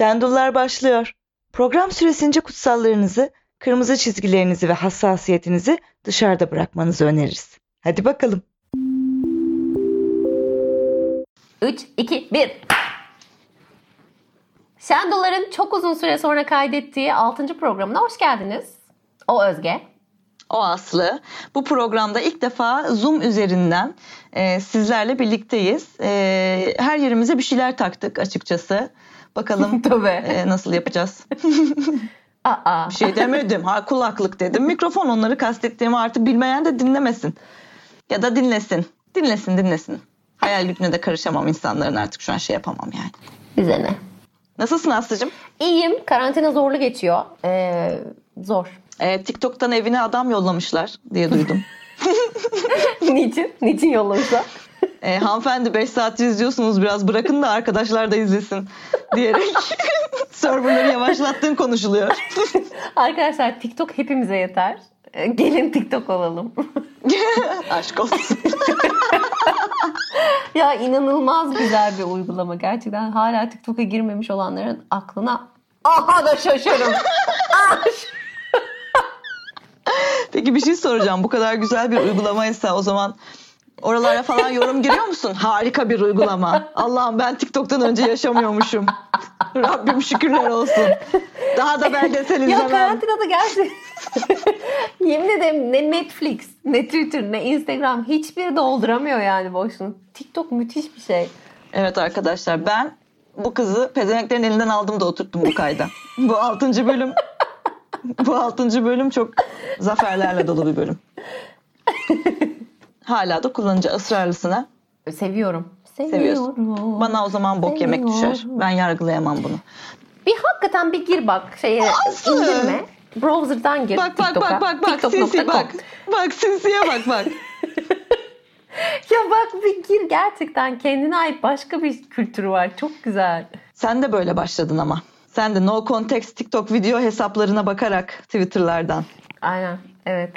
Şendullar başlıyor. Program süresince kutsallarınızı, kırmızı çizgilerinizi ve hassasiyetinizi dışarıda bırakmanızı öneririz. Hadi bakalım. 3, 2, 1. Şendollar'ın çok uzun süre sonra kaydettiği 6. programına hoş geldiniz. O Özge. O Aslı. Bu programda ilk defa Zoom üzerinden e, sizlerle birlikteyiz. E, her yerimize bir şeyler taktık açıkçası. Bakalım e, nasıl yapacağız. Aa. Bir şey demedim. Ha kulaklık dedim. Mikrofon onları kastettiğimi artık bilmeyen de dinlemesin. Ya da dinlesin. Dinlesin dinlesin. Hayal gücüne de karışamam insanların artık şu an şey yapamam yani. Bize ne? Nasılsın Aslı'cığım? İyiyim. Karantina zorlu geçiyor. Ee, zor. Ee, TikTok'tan evine adam yollamışlar diye duydum. Niçin? Niçin yollamışlar? Ee, hanımefendi 5 saat izliyorsunuz biraz bırakın da arkadaşlar da izlesin diyerek serverları yavaşlattığın konuşuluyor. Arkadaşlar TikTok hepimize yeter. Ee, Gelin TikTok olalım. Aşk olsun. ya inanılmaz güzel bir uygulama. Gerçekten hala TikTok'a girmemiş olanların aklına aha da şaşırım. Peki bir şey soracağım. Bu kadar güzel bir uygulamaysa o zaman oralara falan yorum giriyor musun? Harika bir uygulama. Allah'ım ben TikTok'tan önce yaşamıyormuşum. Rabbim şükürler olsun. Daha da belgesel izlemem. ya karantinada gerçekten yemin ederim ne Netflix, ne Twitter, ne Instagram hiçbiri dolduramıyor yani boşluğunu. TikTok müthiş bir şey. Evet arkadaşlar ben bu kızı pezevenklerin elinden aldım da oturttum bu kayda. Bu altıncı bölüm bu altıncı bölüm çok zaferlerle dolu bir bölüm. Hala da kullanıcı ısrarlısına Seviyorum. seviyorsun. Seviyorum. Bana o zaman bok yemek düşer. Seviyorum. Ben yargılayamam bunu. Bir hakikaten bir gir bak şeye Aslı. indirme. Browser'dan gir Bak bak TikTok'a. bak bak bak sinsi bak. Bak sinsiye bak bak. Ya bak bir gir gerçekten kendine ait başka bir kültürü var. Çok güzel. Sen de böyle başladın ama. Sen de no context TikTok video hesaplarına bakarak Twitter'lardan, Aynen evet.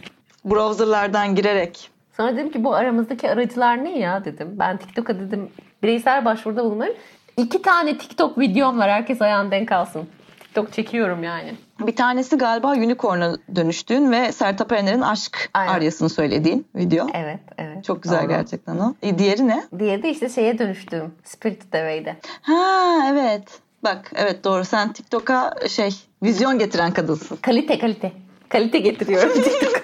browser'lardan girerek. Sonra dedim ki bu aramızdaki aracılar ne ya dedim. Ben TikTok'a dedim bireysel başvuruda bulunmayayım. İki tane TikTok videom var. Herkes ayağını denk alsın. TikTok çekiyorum yani. Bir tanesi galiba unicorn'a dönüştüğün ve Sertab Erener'in aşk Aynen. aryasını söylediğin video. Evet evet. Çok güzel Doğru. gerçekten o. E, diğeri ne? Diğeri de işte şeye dönüştüm. Spirited Away'de. Ha evet. Bak evet doğru sen TikTok'a şey vizyon getiren kadınsın. Kalite kalite. Kalite getiriyorum TikTok'a.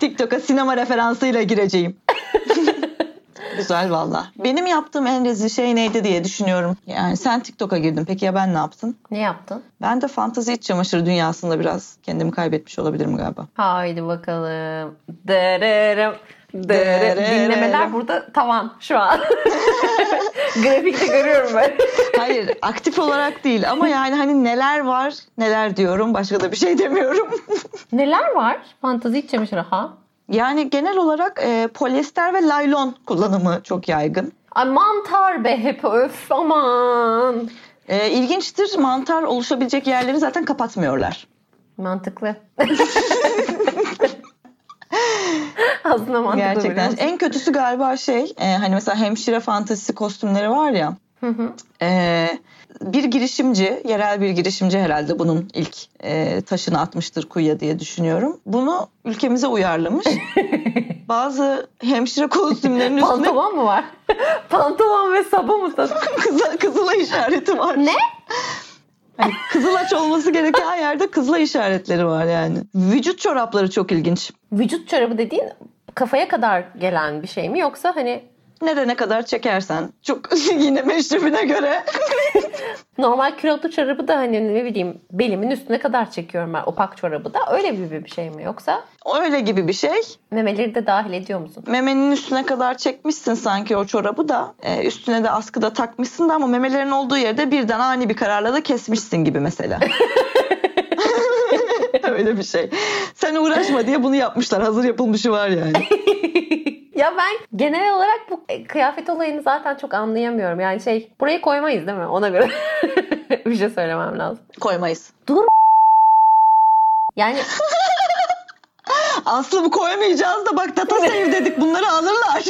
TikTok'a sinema referansıyla gireceğim. Güzel valla. Benim yaptığım en rezil şey neydi diye düşünüyorum. Yani sen TikTok'a girdin. Peki ya ben ne yaptım? ne yaptın? Ben de fantezi iç çamaşırı dünyasında biraz kendimi kaybetmiş olabilirim galiba. Haydi bakalım. Dırırım. Dırırım. Dinlemeler burada tavan şu an. Grafikte görüyorum ben. Hayır aktif olarak değil ama yani hani neler var neler diyorum başka da bir şey demiyorum. Neler var? Fantazi iç çamaşırı ha? Yani genel olarak e, polyester ve laylon kullanımı çok yaygın. Ay mantar be hep öf aman. E, ilginçtir mantar oluşabilecek yerleri zaten kapatmıyorlar. Mantıklı. Aslında mantıklı. Gerçekten. En kötüsü galiba şey e, hani mesela hemşire fantezisi kostümleri var ya. Hı hı. e, bir girişimci, yerel bir girişimci herhalde bunun ilk e, taşını atmıştır kuyuya diye düşünüyorum. Bunu ülkemize uyarlamış. Bazı hemşire kostümlerinin üstüne Pantolon mu var? Pantolon ve sabah mı kızıl, kızıla işareti var. Ne? Hani kızılaç olması gereken yerde kızıla işaretleri var yani. Vücut çorapları çok ilginç. Vücut çorabı dediğin kafaya kadar gelen bir şey mi yoksa hani Nerene kadar çekersen. Çok yine meşrebine göre. normal külotlu çorabı da hani ne bileyim belimin üstüne kadar çekiyorum ben opak çorabı da öyle bir, bir şey mi yoksa Öyle gibi bir şey. memeleri de dahil ediyor musun? Memenin üstüne kadar çekmişsin sanki o çorabı da. e, üstüne de askıda takmışsın da ama memelerin olduğu yerde birden ani bir kararla da kesmişsin gibi mesela. Öyle bir şey. Sen uğraşma diye bunu yapmışlar. Hazır yapılmışı var yani. Ya ben genel olarak bu e, kıyafet olayını zaten çok anlayamıyorum. Yani şey burayı koymayız değil mi? Ona göre bir şey söylemem lazım. Koymayız. Yani Aslı bu koyamayacağız da bak data save dedik bunları alırlar.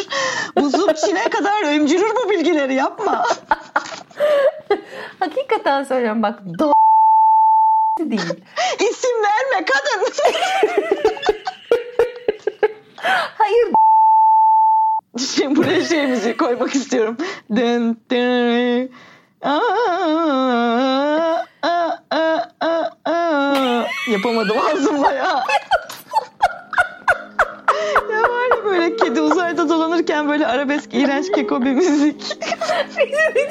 Bu Çin'e kadar ömcürür bu bilgileri yapma. hakikaten söylüyorum bak. Do değil. İsim verme kadın. Hayır. Şey müziği koymak istiyorum. Dın dın. Aa, aa, aa. Yapamadım ağzımla ya. ya var ya böyle kedi uzayda dolanırken böyle arabesk iğrenç keko bir müzik. Bir şey.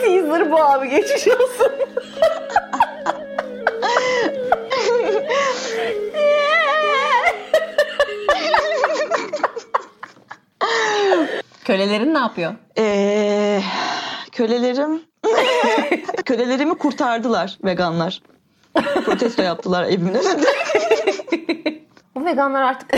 Teaser bu abi geçmiş olsun. Kölelerin ne yapıyor? Ee, kölelerim kölelerimi kurtardılar veganlar. Protesto yaptılar evimin önünde. Bu veganlar artık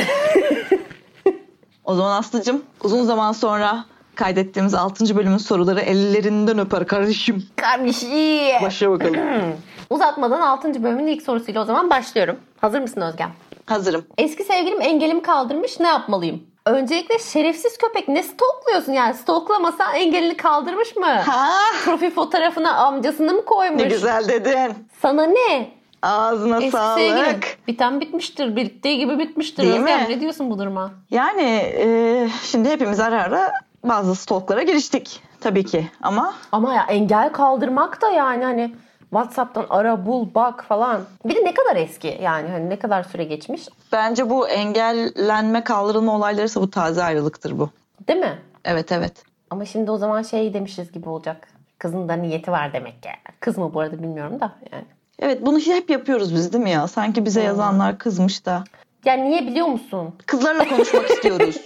O zaman Aslı'cım uzun zaman sonra kaydettiğimiz 6. bölümün soruları ellerinden öper kardeşim. kardeşi. Başla bakalım. Uzatmadan 6. bölümün ilk sorusuyla o zaman başlıyorum. Hazır mısın Özgem? Hazırım. Eski sevgilim engelimi kaldırmış ne yapmalıyım? Öncelikle şerefsiz köpek ne stalkluyorsun yani stalklamasan engelini kaldırmış mı? Ha, Profil fotoğrafına amcasını mı koymuş? ne güzel dedin. Sana ne? Ağzına Eski sağlık. sevgilim. Biten bitmiştir. Bittiği gibi bitmiştir. Değil Özlem mi? ne diyorsun bu duruma? Yani e, şimdi hepimiz ara ara bazı stalklara giriştik tabii ki ama Ama ya engel kaldırmak da yani hani WhatsApp'tan ara bul bak falan. Bir de ne kadar eski yani hani ne kadar süre geçmiş bence bu engellenme kaldırılma olayları ise bu taze ayrılıktır bu. değil mi? Evet evet. Ama şimdi o zaman şey demişiz gibi olacak. Kızın da niyeti var demek ki. Kız mı bu arada bilmiyorum da yani. Evet bunu hep yapıyoruz biz değil mi ya? Sanki bize yazanlar kızmış da. Yani niye biliyor musun? Kızlarla konuşmak istiyoruz.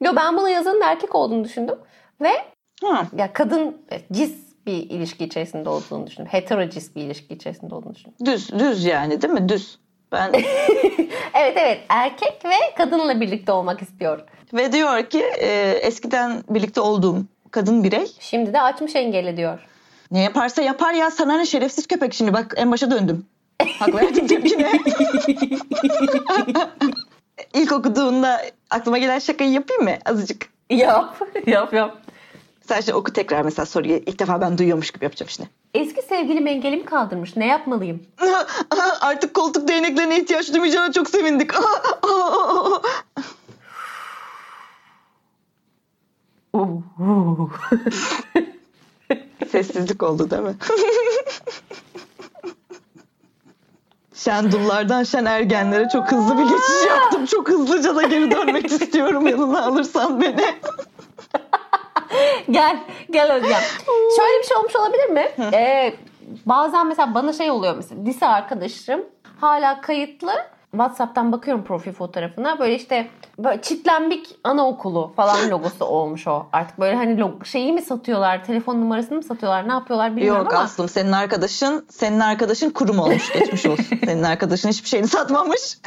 Yo ben bunu yazanın erkek olduğunu düşündüm. Ve Ha. ya kadın e, cis bir ilişki içerisinde olduğunu düşündüm. Heterocis bir ilişki içerisinde olduğunu düşündüm. Düz, düz yani değil mi? Düz. Ben Evet evet erkek ve kadınla birlikte olmak istiyor. ve diyor ki e, eskiden birlikte olduğum kadın birey Şimdi de açmış engeli diyor. ne yaparsa yapar ya sana ne şerefsiz köpek şimdi bak en başa döndüm. Hak verdim tepkine. İlk okuduğunda aklıma gelen şakayı yapayım mı azıcık? Yap yap yap. Sen şimdi oku tekrar mesela soruyu ilk defa ben duyuyormuş gibi yapacağım şimdi. Eski sevgilim engelimi kaldırmış. Ne yapmalıyım? Artık koltuk değneklerine ihtiyaç duymayacağına çok sevindik. Sessizlik oldu değil mi? Şendullardan şen ergenlere çok hızlı bir geçiş yaptım. Çok hızlıca da geri dönmek istiyorum yanına alırsan beni. gel gel Özlem. Şöyle bir şey olmuş olabilir mi? Ee, bazen mesela bana şey oluyor mesela lise arkadaşım hala kayıtlı. WhatsApp'tan bakıyorum profil fotoğrafına. Böyle işte böyle çitlenbik anaokulu falan logosu olmuş o. Artık böyle hani log- şeyi mi satıyorlar, telefon numarasını mı satıyorlar, ne yapıyorlar bilmiyorum Yok ama. Aslım senin arkadaşın senin arkadaşın kurum olmuş geçmiş olsun. Senin arkadaşın hiçbir şeyini satmamış.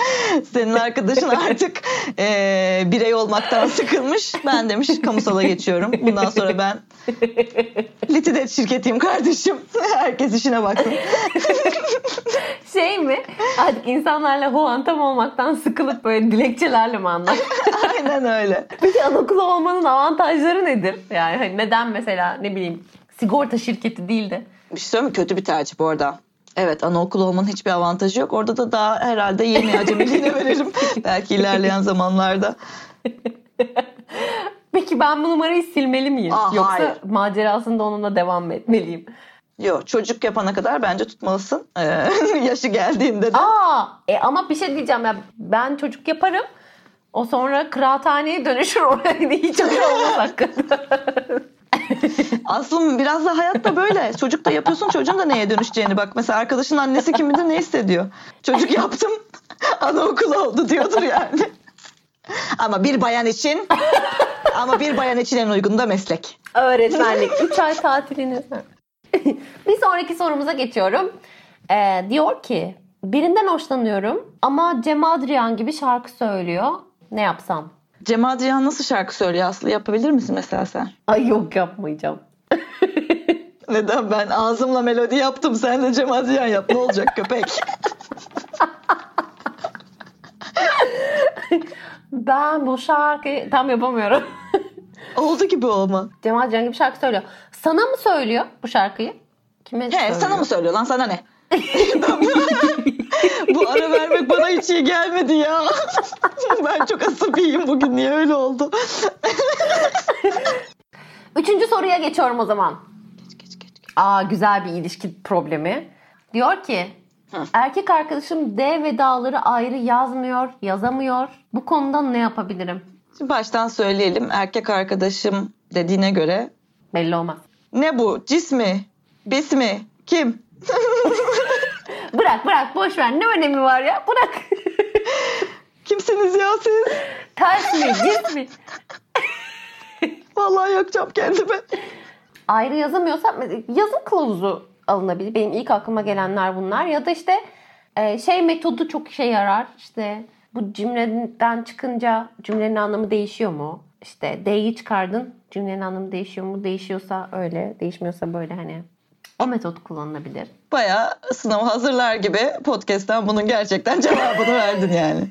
Senin arkadaşın artık eee, birey olmaktan sıkılmış. Ben demiş kamusala geçiyorum. Bundan sonra ben Litidet şirketiyim kardeşim. Herkes işine baksın. Şey mi? Artık insanlarla huantam olmaktan sıkılıp böyle dilekçelerle mi anlar? Aynen öyle. Peki anaokulu olmanın avantajları nedir? Yani hani neden mesela ne bileyim sigorta şirketi değil de Bir şey söyleyeyim mi? Kötü bir tercih bu arada. Evet anaokulu olmanın hiçbir avantajı yok. Orada da daha herhalde yeni acemiliğine veririm. Belki ilerleyen zamanlarda. Peki ben bu numarayı silmeli miyim? Aa, Yoksa hayır. macerasında onunla devam mı etmeliyim? Yok çocuk yapana kadar bence tutmalısın. Ee, yaşı geldiğinde de. Aa, e ama bir şey diyeceğim ya ben çocuk yaparım. O sonra kıraathaneye dönüşür oraya hiç olmaz hakikaten. Aslında biraz da hayatta böyle. Çocuk da yapıyorsun çocuğun da neye dönüşeceğini bak. Mesela arkadaşın annesi kim bilir ne hissediyor. Çocuk yaptım anaokulu oldu diyordur yani. Ama bir bayan için ama bir bayan için en uygun da meslek. Öğretmenlik. 3 ay tatiliniz. bir sonraki sorumuza geçiyorum. Ee, diyor ki birinden hoşlanıyorum ama Cem Adrian gibi şarkı söylüyor. Ne yapsam? Cem Adrian nasıl şarkı söylüyor Aslı? Yapabilir misin mesela sen? Ay yok yapmayacağım. Neden ben ağzımla melodi yaptım sen de Cem Adrian yap ne olacak köpek? Ben bu şarkıyı tam yapamıyorum. Oldu gibi olma. Cem Adrian gibi şarkı söylüyor. Sana mı söylüyor bu şarkıyı? Kime He söylüyor? sana mı söylüyor lan sana ne? Bu ara vermek bana hiç iyi gelmedi ya. ben çok asabiyim bugün niye öyle oldu? Üçüncü soruya geçiyorum o zaman. Geç geç geç. Aa güzel bir ilişki problemi. Diyor ki Hı. erkek arkadaşım D ve dağları ayrı yazmıyor, yazamıyor. Bu konuda ne yapabilirim? Şimdi baştan söyleyelim. Erkek arkadaşım dediğine göre Belli olmaz. ne bu? Cis mi? Bis mi? Kim? Bırak bırak boş ver ne önemi var ya bırak. Kimsiniz ya siz? Ters mi cins mi? Vallahi yakacağım kendimi. Ayrı yazamıyorsa yazım kılavuzu alınabilir. Benim ilk aklıma gelenler bunlar. Ya da işte e, şey metodu çok işe yarar. İşte bu cümleden çıkınca cümlenin anlamı değişiyor mu? İşte D'yi çıkardın cümlenin anlamı değişiyor mu? Değişiyorsa öyle, değişmiyorsa böyle hani. O metot kullanılabilir. Bayağı sınava hazırlar gibi podcast'ten bunun gerçekten cevabını verdin yani.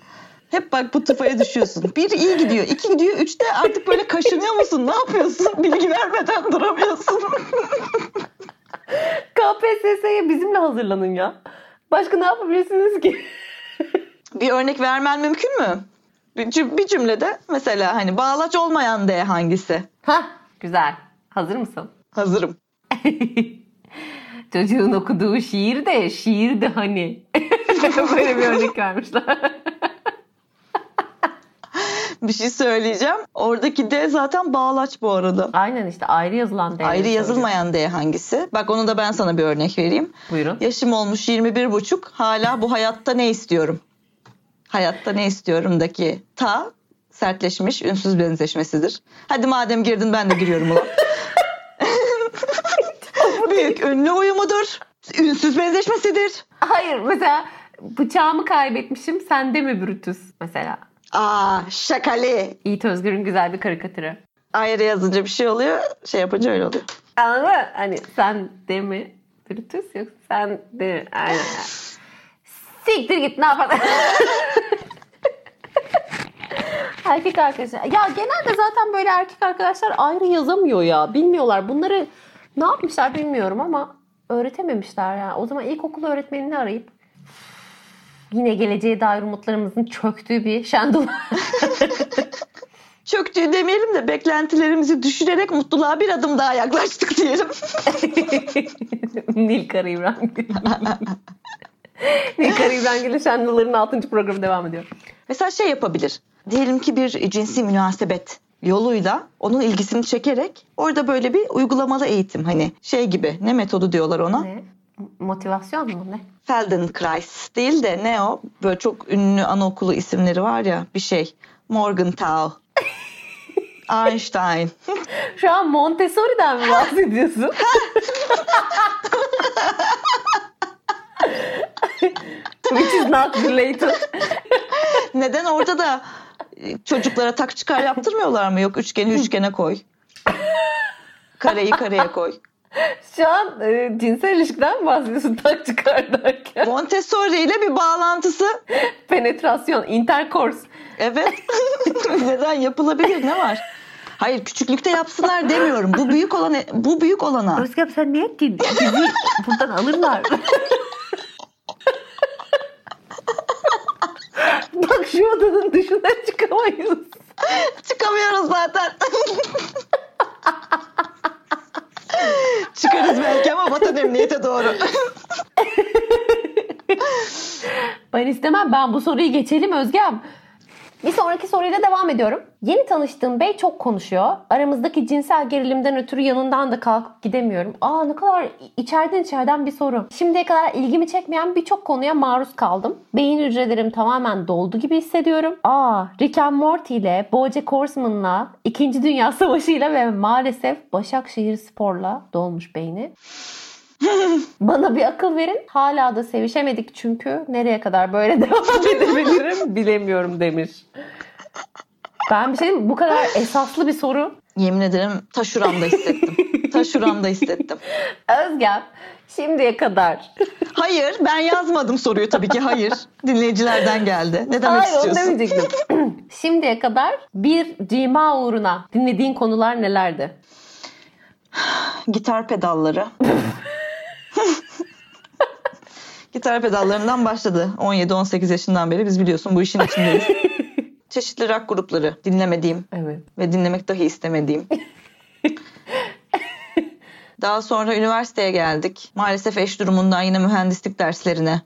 Hep bak bu tıfaya düşüyorsun. Bir iyi gidiyor, iki gidiyor, üçte artık böyle kaşınıyor musun? Ne yapıyorsun? Bilgi vermeden duramıyorsun. KPSS'ye bizimle hazırlanın ya. Başka ne yapabilirsiniz ki? bir örnek vermen mümkün mü? Bir, cüm- bir cümlede mesela hani bağlaç olmayan D hangisi? Hah güzel. Hazır mısın? Hazırım. Çocuğun okuduğu şiir de şiir de hani. Böyle bir örnek vermişler. Bir şey söyleyeceğim. Oradaki D zaten bağlaç bu arada. Aynen işte ayrı yazılan değerleri Ayrı yazılmayan D hangisi? Bak onu da ben sana bir örnek vereyim. Buyurun. Yaşım olmuş 21 buçuk. Hala bu hayatta ne istiyorum? Hayatta ne istiyorumdaki ta sertleşmiş ünsüz benzeşmesidir. Hadi madem girdin ben de giriyorum ulan. Ünlü uyumudur. Ünsüz benzeşmesidir. Hayır mesela bıçağımı kaybetmişim sende mi Brutus mesela. Aa şakali. Yiğit Özgür'ün güzel bir karikatürü. Ayrı yazınca bir şey oluyor. Şey yapınca öyle oluyor. Anladın mı? Hani sen de mi Brutus yoksa sen de mi? Aynen. Siktir git ne yapalım. erkek arkadaşlar. Ya genelde zaten böyle erkek arkadaşlar ayrı yazamıyor ya. Bilmiyorlar. Bunları ne yapmışlar bilmiyorum ama öğretememişler ya. O zaman ilkokul öğretmenini arayıp yine geleceğe dair umutlarımızın çöktüğü bir şendul. Çöktüğü demeyelim de beklentilerimizi düşürerek mutluluğa bir adım daha yaklaştık diyelim. Nil Kara İbrahimgil. Nil Kara İbrahimgil'in şendulların 6. programı devam ediyor. Mesela şey yapabilir. Diyelim ki bir cinsi münasebet yoluyla onun ilgisini çekerek orada böyle bir uygulamalı eğitim hani şey gibi ne metodu diyorlar ona? Ne? Motivasyon mu ne? Feldenkrais değil de ne o? Böyle çok ünlü anaokulu isimleri var ya bir şey. Morgenthau. Einstein. Şu an Montessori'den mi bahsediyorsun? Which is not related. Neden orada da çocuklara tak çıkar yaptırmıyorlar mı? Yok üçgeni üçgene koy. Kareyi kareye koy. Şu an e, cinsel ilişkiden mi bahsediyorsun tak çıkar derken? Montessori ile bir bağlantısı. Penetrasyon, intercourse. Evet. Neden yapılabilir ne var? Hayır küçüklükte yapsınlar demiyorum. Bu büyük olan bu büyük olana. Özgem sen niye ettin? Bizi buradan alırlar. Bak şu odanın dışına çıkamayız. Çıkamıyoruz zaten. Çıkarız belki ama vatan emniyete doğru. Ben istemem. Ben bu soruyu geçelim Özgem. Bir sonraki soruyla devam ediyorum. Yeni tanıştığım bey çok konuşuyor. Aramızdaki cinsel gerilimden ötürü yanından da kalkıp gidemiyorum. Aa ne kadar içeriden içeriden bir soru. Şimdiye kadar ilgimi çekmeyen birçok konuya maruz kaldım. Beyin hücrelerim tamamen doldu gibi hissediyorum. Aa Rick and Morty ile Bojack Horseman'la 2. Dünya Savaşı ile ve maalesef Başakşehir Spor'la dolmuş beyni. Bana bir akıl verin. Hala da sevişemedik çünkü nereye kadar böyle devam edebilirim bilemiyorum demiş. Ben bir şey diyeyim? Bu kadar esaslı bir soru. Yemin ederim taşuramda hissettim. taşuramda hissettim. Özgem şimdiye kadar. Hayır ben yazmadım soruyu tabii ki hayır. Dinleyicilerden geldi. Ne demek Hayır istiyorsun? demeyecektim. şimdiye kadar bir cima uğruna dinlediğin konular nelerdi? Gitar pedalları. Gitar pedallarından başladı. 17-18 yaşından beri biz biliyorsun bu işin içindeyiz. Çeşitli rock grupları dinlemediğim Evet. ve dinlemek dahi istemediğim. Daha sonra üniversiteye geldik. Maalesef eş durumundan yine mühendislik derslerine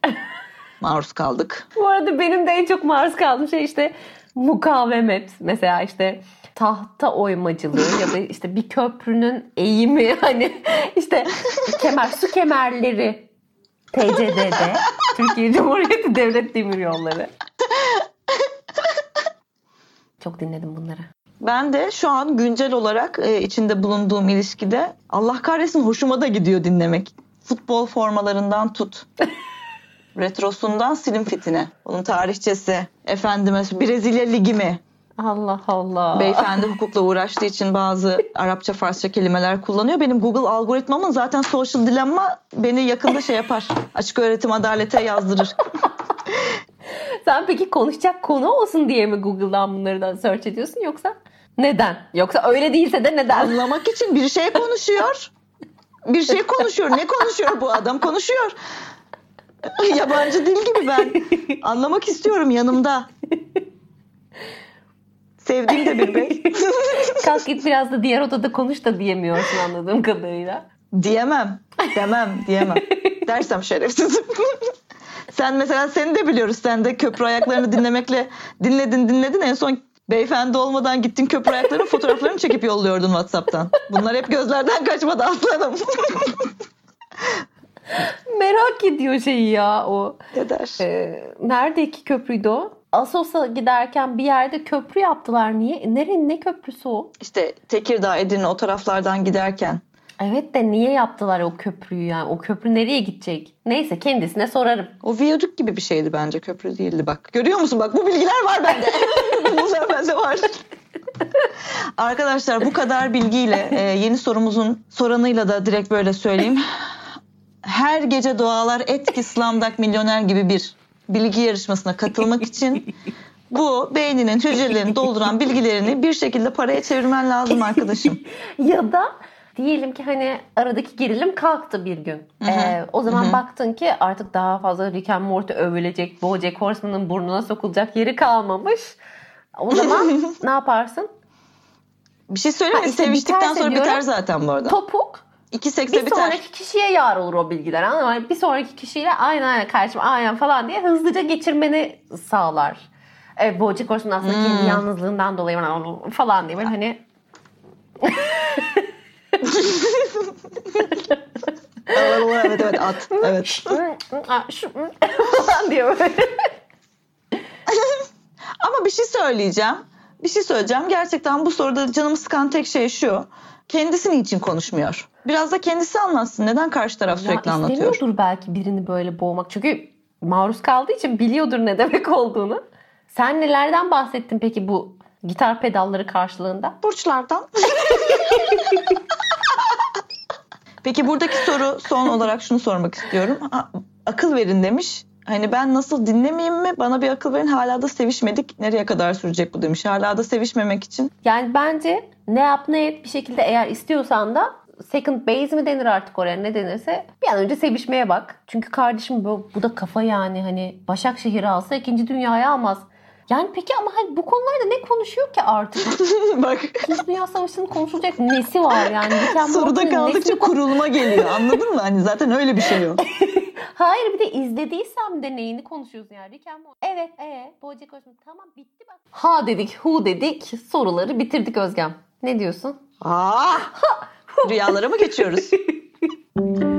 maruz kaldık. Bu arada benim de en çok maruz kaldığım şey işte mukavemet. Mesela işte tahta oymacılığı ya da işte bir köprünün eğimi hani işte kemer su kemerleri TCD'de Türkiye Cumhuriyeti Devlet Demiryolları. Çok dinledim bunları. Ben de şu an güncel olarak e, içinde bulunduğum ilişkide Allah kahretsin hoşuma da gidiyor dinlemek. Futbol formalarından tut. Retrosundan slim fitine. Onun tarihçesi. Efendime Brezilya Ligi mi? Allah Allah. Beyefendi hukukla uğraştığı için bazı Arapça Farsça kelimeler kullanıyor. Benim Google algoritmamın zaten social dilemma beni yakında şey yapar. Açık öğretim adalete yazdırır. Sen peki konuşacak konu olsun diye mi Google'dan bunları search ediyorsun yoksa neden? Yoksa öyle değilse de neden? Anlamak için bir şey konuşuyor. Bir şey konuşuyor. Ne konuşuyor bu adam? Konuşuyor. Yabancı dil gibi ben. Anlamak istiyorum yanımda. Sevdiğim de bir bey. Kalk git biraz da diğer odada konuş da diyemiyorsun anladığım kadarıyla. Diyemem. Demem. Diyemem. Dersem şerefsizim. Sen mesela seni de biliyoruz. Sen de köprü ayaklarını dinlemekle dinledin dinledin. En son beyefendi olmadan gittin köprü ayaklarının fotoğraflarını çekip yolluyordun Whatsapp'tan. Bunlar hep gözlerden kaçmadı aslanım. Merak ediyor şeyi ya o. ne der? Ee, nerede iki köprüydü o? Asos'a giderken bir yerde köprü yaptılar. Niye? Nerenin ne köprüsü o? İşte Tekirdağ, Edirne o taraflardan giderken Evet de niye yaptılar o köprüyü yani? O köprü nereye gidecek? Neyse kendisine sorarım. o viyadük gibi bir şeydi bence köprü değildi bak. Görüyor musun bak bu bilgiler var bende. Bunlar bende var. Arkadaşlar bu kadar bilgiyle e, yeni sorumuzun soranıyla da direkt böyle söyleyeyim. Her gece dualar et ki slamdak milyoner gibi bir bilgi yarışmasına katılmak için bu beyninin hücrelerini dolduran bilgilerini bir şekilde paraya çevirmen lazım arkadaşım. Ya da diyelim ki hani aradaki gerilim kalktı bir gün. Ee, o zaman baktın ki artık daha fazla Rick and Morty övülecek, Bojack Horseman'ın burnuna sokulacak yeri kalmamış. O zaman ne yaparsın? Bir şey söyleyeyim mi? İşte Seviştikten sonra biter diyorum. zaten bu arada. Topuk İki sekse bir biter. sonraki kişiye yar olur o bilgiler anladın mı? Bir sonraki kişiyle aynen aynen kardeşim aynen falan diye hızlıca geçirmeni sağlar. Evet, Bojack Horseman aslında kendi Hmm. yalnızlığından dolayı falan diye böyle hani evet evet at. Evet. şu falan diye böyle. Ama bir şey söyleyeceğim. Bir şey söyleyeceğim. Gerçekten bu soruda canımı sıkan tek şey şu. Kendisi niçin konuşmuyor? Biraz da kendisi anlatsın. Neden karşı taraf sürekli ya anlatıyor? istemiyordur belki birini böyle boğmak. Çünkü maruz kaldığı için biliyordur ne demek olduğunu. Sen nelerden bahsettin peki bu gitar pedalları karşılığında? Burçlardan. Peki buradaki soru son olarak şunu sormak istiyorum. Ha, akıl verin demiş. Hani ben nasıl dinlemeyeyim mi? Bana bir akıl verin. Hala da sevişmedik. Nereye kadar sürecek bu demiş. Hala da sevişmemek için. Yani bence ne yap ne et bir şekilde eğer istiyorsan da second base mi denir artık oraya ne denirse bir an önce sevişmeye bak. Çünkü kardeşim bu, bu da kafa yani hani Başakşehir'i alsa ikinci dünyayı almaz. Yani peki ama hani bu konularda ne konuşuyor ki artık? Bak İkinci Dünya Savaşı'nın konuşulacak nesi var yani? And soruda kaldıkça nesini- kurulma geliyor. Anladın mı? Hani zaten öyle bir şey yok. Hayır bir de izlediysem de neyini konuşuyorsun yani? Rick and Morty. Evet ee Bojack Horseman tamam bitti bak. Ha dedik hu dedik soruları bitirdik Özgem. Ne diyorsun? Aa! Rüyalara mı geçiyoruz?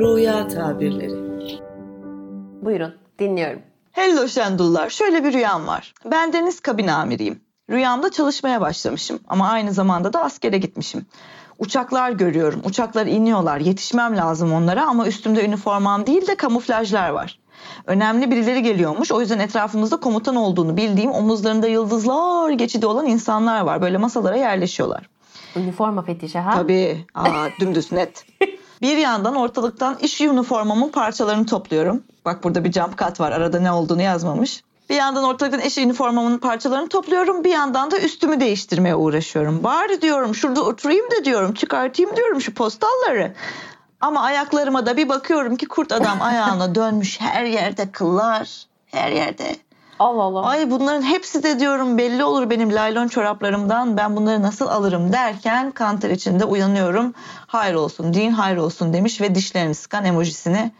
Rüya tabirleri. Buyurun dinliyorum. Hello Şendullar. Şöyle bir rüyam var. Ben deniz kabin amiriyim. Rüyamda çalışmaya başlamışım ama aynı zamanda da askere gitmişim. Uçaklar görüyorum. Uçaklar iniyorlar. Yetişmem lazım onlara ama üstümde üniformam değil de kamuflajlar var. Önemli birileri geliyormuş. O yüzden etrafımızda komutan olduğunu bildiğim omuzlarında yıldızlar geçidi olan insanlar var. Böyle masalara yerleşiyorlar. Üniforma fetişi ha? Tabii. Aa, dümdüz net. Bir yandan ortalıktan iş üniformamın parçalarını topluyorum. Bak burada bir jump cut var. Arada ne olduğunu yazmamış. Bir yandan ortalıktan eş üniformamın parçalarını topluyorum. Bir yandan da üstümü değiştirmeye uğraşıyorum. Bari diyorum şurada oturayım da diyorum çıkartayım diyorum şu postalları. Ama ayaklarıma da bir bakıyorum ki kurt adam ayağına dönmüş her yerde kıllar. Her yerde. Allah Allah. Ay bunların hepsi de diyorum belli olur benim laylon çoraplarımdan. Ben bunları nasıl alırım derken kanter içinde uyanıyorum. Hayır olsun din hayır olsun demiş ve dişlerini sıkan emojisini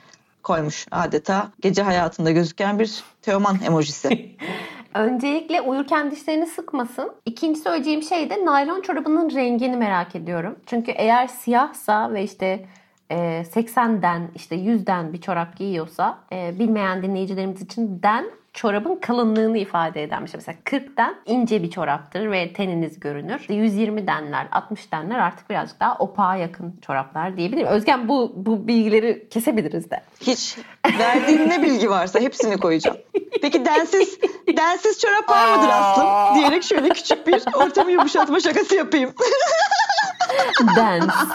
koymuş. Adeta gece hayatında gözüken bir Teoman emojisi. Öncelikle uyurken dişlerini sıkmasın. İkinci söyleyeceğim şey de naylon çorabının rengini merak ediyorum. Çünkü eğer siyahsa ve işte e, 80'den işte 100'den bir çorap giyiyorsa e, bilmeyen dinleyicilerimiz için den çorabın kalınlığını ifade eden bir şey. Mesela 40'den ince bir çoraptır ve teniniz görünür. 120 denler, 60 denler artık birazcık daha opağa yakın çoraplar diyebilirim. Özgen bu, bu bilgileri kesebiliriz de. Hiç verdiğin ne bilgi varsa hepsini koyacağım. Peki densiz densiz çorap var mıdır Aslım? Diyerek şöyle küçük bir ortamı yumuşatma şakası yapayım. Densiz.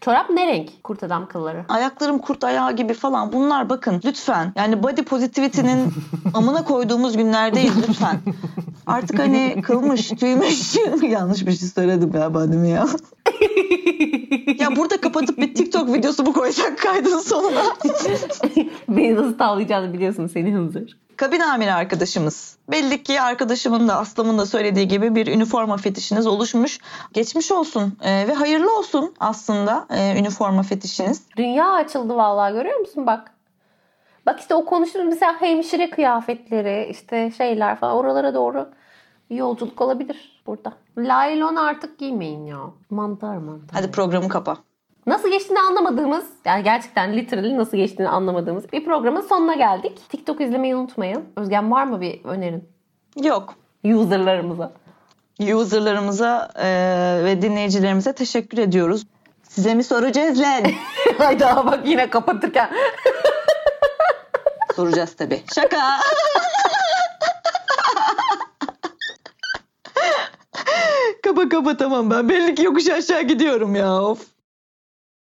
Çorap ne renk? Kurt adam kılları. Ayaklarım kurt ayağı gibi falan. Bunlar bakın lütfen. Yani body positivity'nin amına koyduğumuz günlerdeyiz lütfen. Artık hani kılmış, tüymüş. Yanlış bir şey söyledim galiba değil mi ya? ya burada kapatıp bir TikTok videosu mu koysak kaydın sonuna? Beni nasıl tavlayacağını biliyorsun seni hınzır. Kabin amiri arkadaşımız. Belli ki arkadaşımın da Aslam'ın da söylediği gibi bir üniforma fetişiniz oluşmuş. Geçmiş olsun ee, ve hayırlı olsun aslında e, üniforma fetişiniz. Dünya açıldı vallahi görüyor musun bak. Bak işte o konuştuğumuz mesela hemşire kıyafetleri işte şeyler falan oralara doğru yolculuk olabilir burada. Laylon artık giymeyin ya. Mantar mantar. Hadi programı kapa. Nasıl geçtiğini anlamadığımız, yani gerçekten literally nasıl geçtiğini anlamadığımız bir programın sonuna geldik. TikTok izlemeyi unutmayın. Özgen var mı bir önerin? Yok. Userlarımıza. Userlarımıza e, ve dinleyicilerimize teşekkür ediyoruz. Size mi soracağız lan? Hayda bak yine kapatırken. Soracağız tabii. Şaka. kapa kapa tamam ben belli ki yokuş aşağı gidiyorum ya of.